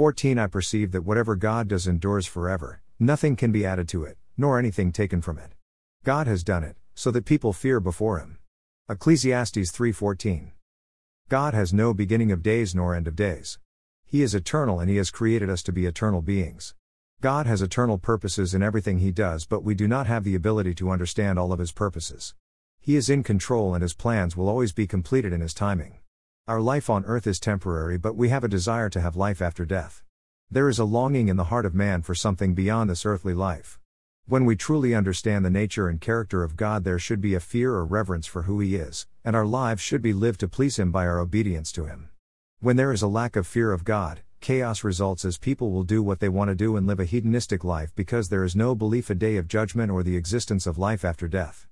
14 I perceive that whatever God does endures forever, nothing can be added to it, nor anything taken from it. God has done it, so that people fear before him. Ecclesiastes 3:14. God has no beginning of days nor end of days. He is eternal and he has created us to be eternal beings. God has eternal purposes in everything he does, but we do not have the ability to understand all of his purposes. He is in control and his plans will always be completed in his timing. Our life on earth is temporary, but we have a desire to have life after death. There is a longing in the heart of man for something beyond this earthly life. When we truly understand the nature and character of God, there should be a fear or reverence for who He is, and our lives should be lived to please Him by our obedience to Him. When there is a lack of fear of God, chaos results as people will do what they want to do and live a hedonistic life because there is no belief a day of judgment or the existence of life after death.